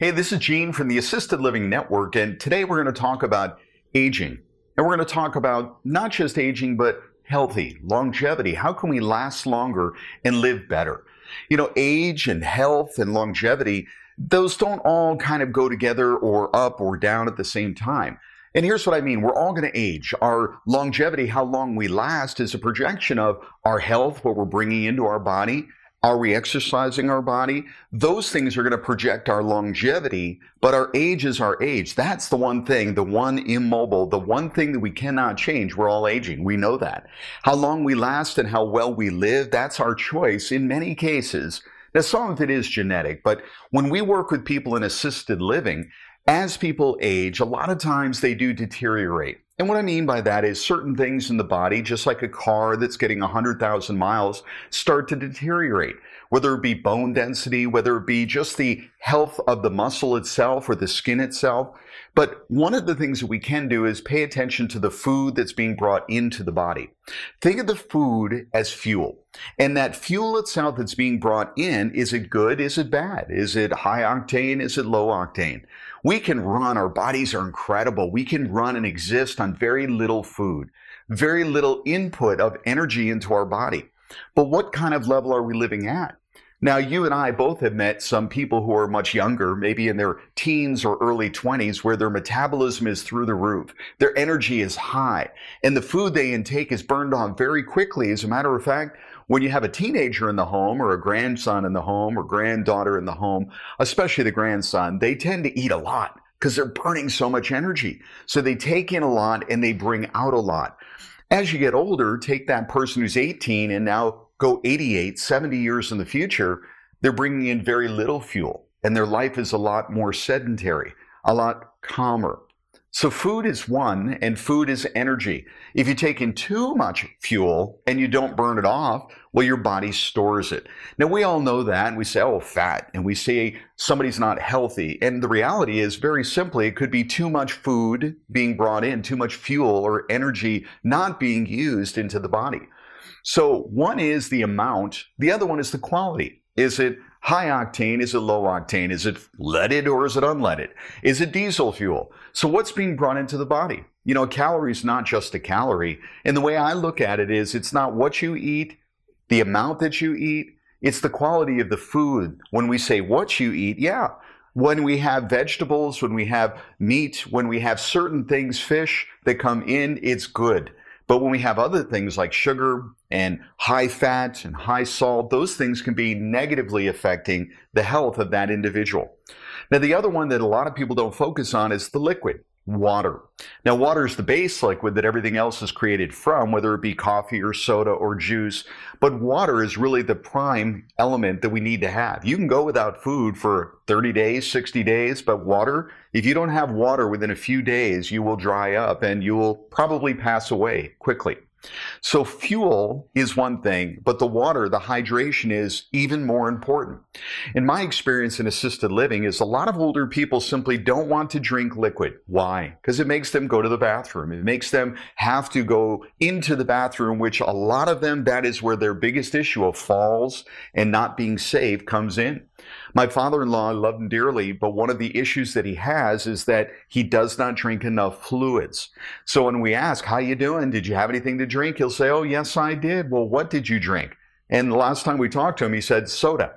Hey, this is Gene from the Assisted Living Network, and today we're going to talk about aging. And we're going to talk about not just aging, but healthy, longevity. How can we last longer and live better? You know, age and health and longevity, those don't all kind of go together or up or down at the same time. And here's what I mean. We're all going to age. Our longevity, how long we last, is a projection of our health, what we're bringing into our body, are we exercising our body? Those things are going to project our longevity, but our age is our age. That's the one thing, the one immobile, the one thing that we cannot change. We're all aging. We know that. How long we last and how well we live, that's our choice in many cases. Now, some of it is genetic, but when we work with people in assisted living, as people age, a lot of times they do deteriorate. And what I mean by that is certain things in the body, just like a car that's getting 100,000 miles, start to deteriorate. Whether it be bone density, whether it be just the health of the muscle itself or the skin itself. But one of the things that we can do is pay attention to the food that's being brought into the body. Think of the food as fuel. And that fuel itself that's being brought in, is it good? Is it bad? Is it high octane? Is it low octane? We can run, our bodies are incredible. We can run and exist on very little food, very little input of energy into our body. But what kind of level are we living at? Now, you and I both have met some people who are much younger, maybe in their teens or early 20s, where their metabolism is through the roof. Their energy is high, and the food they intake is burned off very quickly. As a matter of fact, when you have a teenager in the home or a grandson in the home or granddaughter in the home, especially the grandson, they tend to eat a lot because they're burning so much energy. So they take in a lot and they bring out a lot. As you get older, take that person who's 18 and now go 88, 70 years in the future, they're bringing in very little fuel and their life is a lot more sedentary, a lot calmer. So food is one and food is energy. If you take in too much fuel and you don't burn it off, well, your body stores it. Now we all know that and we say, oh, fat, and we say somebody's not healthy. And the reality is very simply, it could be too much food being brought in, too much fuel or energy not being used into the body. So one is the amount. The other one is the quality. Is it high octane? Is it low octane? Is it leaded or is it unleaded? Is it diesel fuel? So what's being brought into the body? You know, a calorie is not just a calorie. And the way I look at it is it's not what you eat, the amount that you eat, it's the quality of the food. When we say what you eat, yeah. When we have vegetables, when we have meat, when we have certain things, fish that come in, it's good. But when we have other things like sugar and high fat and high salt, those things can be negatively affecting the health of that individual. Now, the other one that a lot of people don't focus on is the liquid water. Now, water is the base liquid that everything else is created from, whether it be coffee or soda or juice. But water is really the prime element that we need to have. You can go without food for 30 days, 60 days, but water, if you don't have water within a few days, you will dry up and you will probably pass away quickly. So fuel is one thing, but the water, the hydration is even more important. In my experience in assisted living is a lot of older people simply don't want to drink liquid. Why? Because it makes them go to the bathroom. It makes them have to go into the bathroom, which a lot of them, that is where their biggest issue of falls and not being safe comes in. My father-in-law, I love him dearly, but one of the issues that he has is that he does not drink enough fluids. So when we ask, how you doing? Did you have anything to drink? He'll say, oh, yes, I did. Well, what did you drink? And the last time we talked to him, he said soda.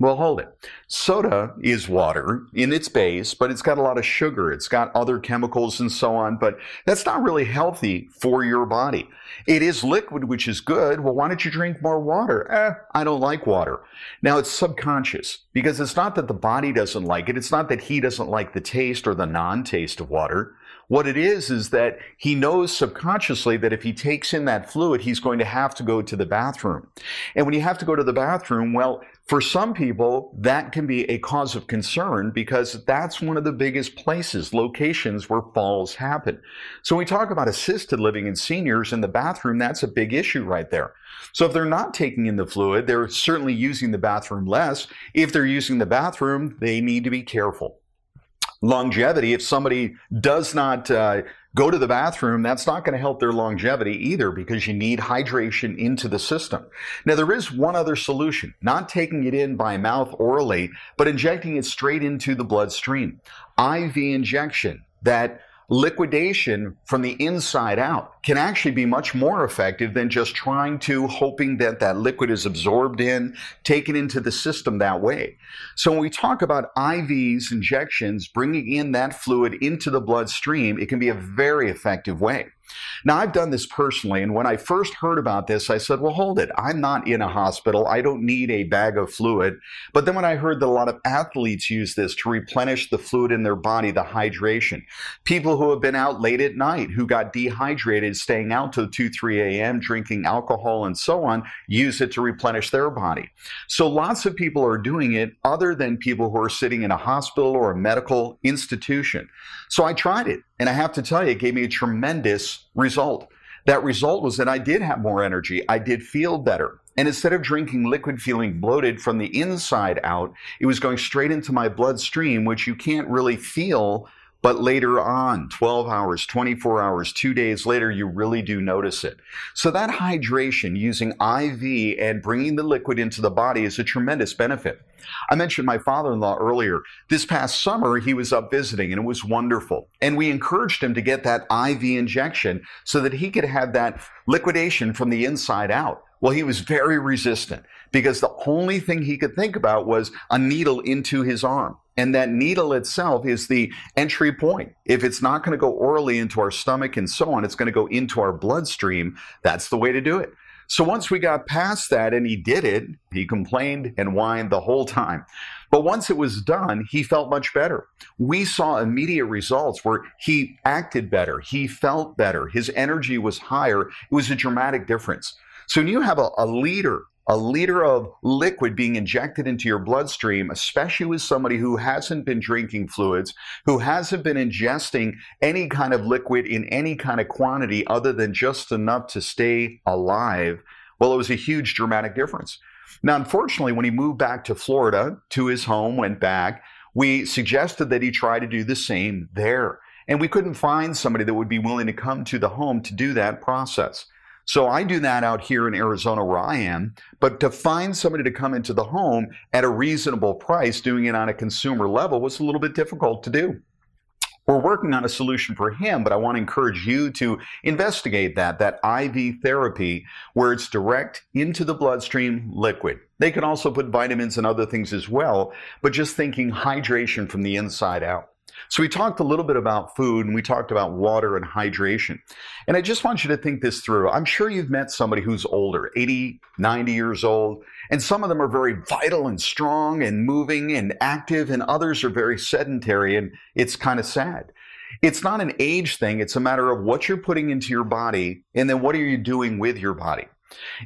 Well, hold it. Soda is water in its base, but it's got a lot of sugar. It's got other chemicals and so on, but that's not really healthy for your body. It is liquid, which is good. Well, why don't you drink more water? Eh, I don't like water. Now it's subconscious because it's not that the body doesn't like it. It's not that he doesn't like the taste or the non-taste of water. What it is, is that he knows subconsciously that if he takes in that fluid, he's going to have to go to the bathroom. And when you have to go to the bathroom, well, for some people, that can be a cause of concern because that's one of the biggest places, locations where falls happen. So when we talk about assisted living in seniors in the bathroom, that's a big issue right there. So if they're not taking in the fluid, they're certainly using the bathroom less. If they're using the bathroom, they need to be careful. Longevity. If somebody does not uh, go to the bathroom, that's not going to help their longevity either because you need hydration into the system. Now, there is one other solution, not taking it in by mouth orally, but injecting it straight into the bloodstream. IV injection that liquidation from the inside out can actually be much more effective than just trying to hoping that that liquid is absorbed in, taken into the system that way. So when we talk about IVs, injections, bringing in that fluid into the bloodstream, it can be a very effective way. Now, I've done this personally, and when I first heard about this, I said, well, hold it. I'm not in a hospital. I don't need a bag of fluid. But then when I heard that a lot of athletes use this to replenish the fluid in their body, the hydration, people who have been out late at night, who got dehydrated, staying out till 2, 3 a.m., drinking alcohol and so on, use it to replenish their body. So lots of people are doing it other than people who are sitting in a hospital or a medical institution. So I tried it. And I have to tell you, it gave me a tremendous result. That result was that I did have more energy. I did feel better. And instead of drinking liquid feeling bloated from the inside out, it was going straight into my bloodstream, which you can't really feel but later on, 12 hours, 24 hours, two days later, you really do notice it. So that hydration using IV and bringing the liquid into the body is a tremendous benefit. I mentioned my father-in-law earlier. This past summer, he was up visiting and it was wonderful. And we encouraged him to get that IV injection so that he could have that liquidation from the inside out. Well, he was very resistant because the only thing he could think about was a needle into his arm. And that needle itself is the entry point. If it's not going to go orally into our stomach and so on, it's going to go into our bloodstream. That's the way to do it. So once we got past that and he did it, he complained and whined the whole time. But once it was done, he felt much better. We saw immediate results where he acted better. He felt better. His energy was higher. It was a dramatic difference. So when you have a, a leader a liter of liquid being injected into your bloodstream, especially with somebody who hasn't been drinking fluids, who hasn't been ingesting any kind of liquid in any kind of quantity other than just enough to stay alive, well, it was a huge dramatic difference. Now, unfortunately, when he moved back to Florida, to his home, went back, we suggested that he try to do the same there. And we couldn't find somebody that would be willing to come to the home to do that process. So I do that out here in Arizona where I am, but to find somebody to come into the home at a reasonable price, doing it on a consumer level was a little bit difficult to do. We're working on a solution for him, but I want to encourage you to investigate that, that IV therapy where it's direct into the bloodstream liquid. They can also put vitamins and other things as well, but just thinking hydration from the inside out. So we talked a little bit about food and we talked about water and hydration. And I just want you to think this through. I'm sure you've met somebody who's older, 80, 90 years old, and some of them are very vital and strong and moving and active, and others are very sedentary, and it's kind of sad. It's not an age thing. It's a matter of what you're putting into your body and then what are you doing with your body.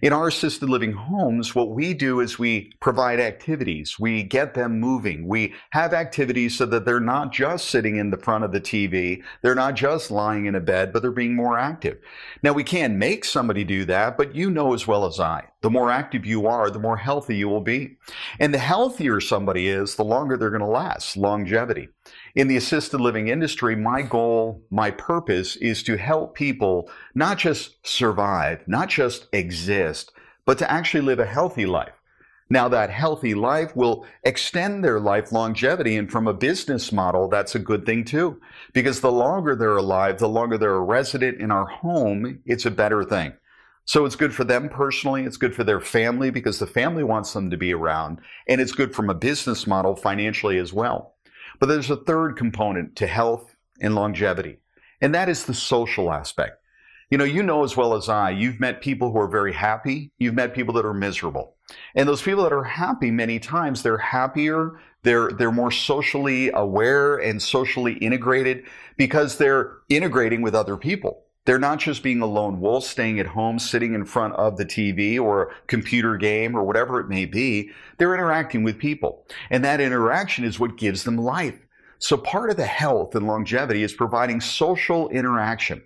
In our assisted living homes, what we do is we provide activities. We get them moving. We have activities so that they're not just sitting in the front of the TV. They're not just lying in a bed, but they're being more active. Now, we can't make somebody do that, but you know as well as I, the more active you are, the more healthy you will be. And the healthier somebody is, the longer they're going to last, longevity. In the assisted living industry, my goal, my purpose is to help people not just survive, not just exist, but to actually live a healthy life. Now, that healthy life will extend their life longevity. And from a business model, that's a good thing too. Because the longer they're alive, the longer they're a resident in our home, it's a better thing. So it's good for them personally. It's good for their family because the family wants them to be around. And it's good from a business model financially as well. But there's a third component to health and longevity, and that is the social aspect. You know, you know as well as I, you've met people who are very happy, you've met people that are miserable. And those people that are happy, many times they're happier, they're, they're more socially aware and socially integrated because they're integrating with other people. They're not just being a lone wolf, staying at home, sitting in front of the TV or a computer game or whatever it may be. They're interacting with people. And that interaction is what gives them life. So part of the health and longevity is providing social interaction.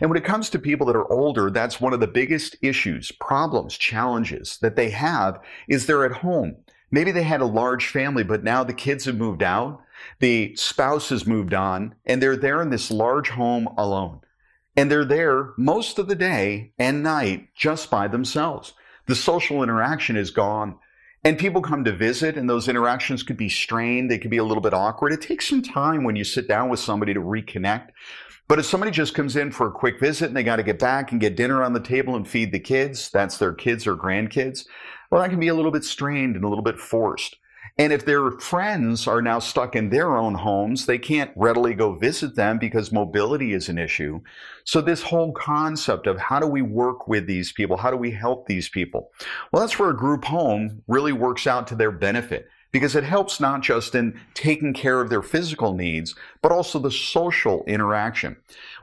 And when it comes to people that are older, that's one of the biggest issues, problems, challenges that they have is they're at home. Maybe they had a large family, but now the kids have moved out. The spouse has moved on and they're there in this large home alone. And they're there most of the day and night just by themselves. The social interaction is gone. And people come to visit, and those interactions could be strained. They could be a little bit awkward. It takes some time when you sit down with somebody to reconnect. But if somebody just comes in for a quick visit and they got to get back and get dinner on the table and feed the kids, that's their kids or grandkids, well, that can be a little bit strained and a little bit forced. And if their friends are now stuck in their own homes, they can't readily go visit them because mobility is an issue. So this whole concept of how do we work with these people? How do we help these people? Well, that's where a group home really works out to their benefit because it helps not just in taking care of their physical needs, but also the social interaction.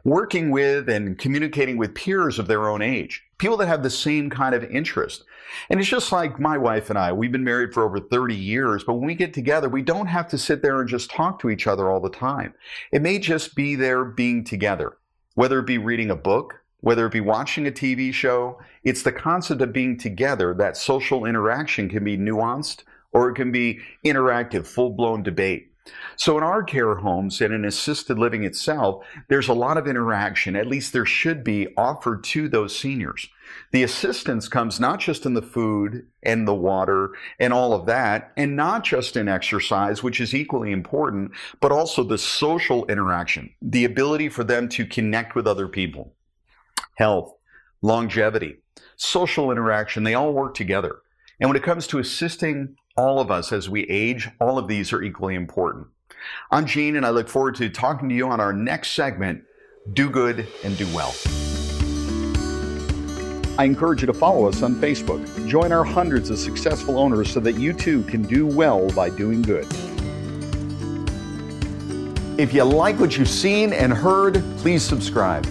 Working with and communicating with peers of their own age, people that have the same kind of interest. And it's just like my wife and I, we've been married for over 30 years, but when we get together, we don't have to sit there and just talk to each other all the time. It may just be there being together, whether it be reading a book, whether it be watching a TV show, it's the concept of being together. That social interaction can be nuanced or it can be interactive, full blown debate. So in our care homes and in assisted living itself, there's a lot of interaction, at least there should be, offered to those seniors. The assistance comes not just in the food and the water and all of that, and not just in exercise, which is equally important, but also the social interaction, the ability for them to connect with other people, health, longevity, social interaction, they all work together. And when it comes to assisting all of us as we age, all of these are equally important. I'm Gene, and I look forward to talking to you on our next segment Do Good and Do Well. I encourage you to follow us on Facebook. Join our hundreds of successful owners so that you too can do well by doing good. If you like what you've seen and heard, please subscribe.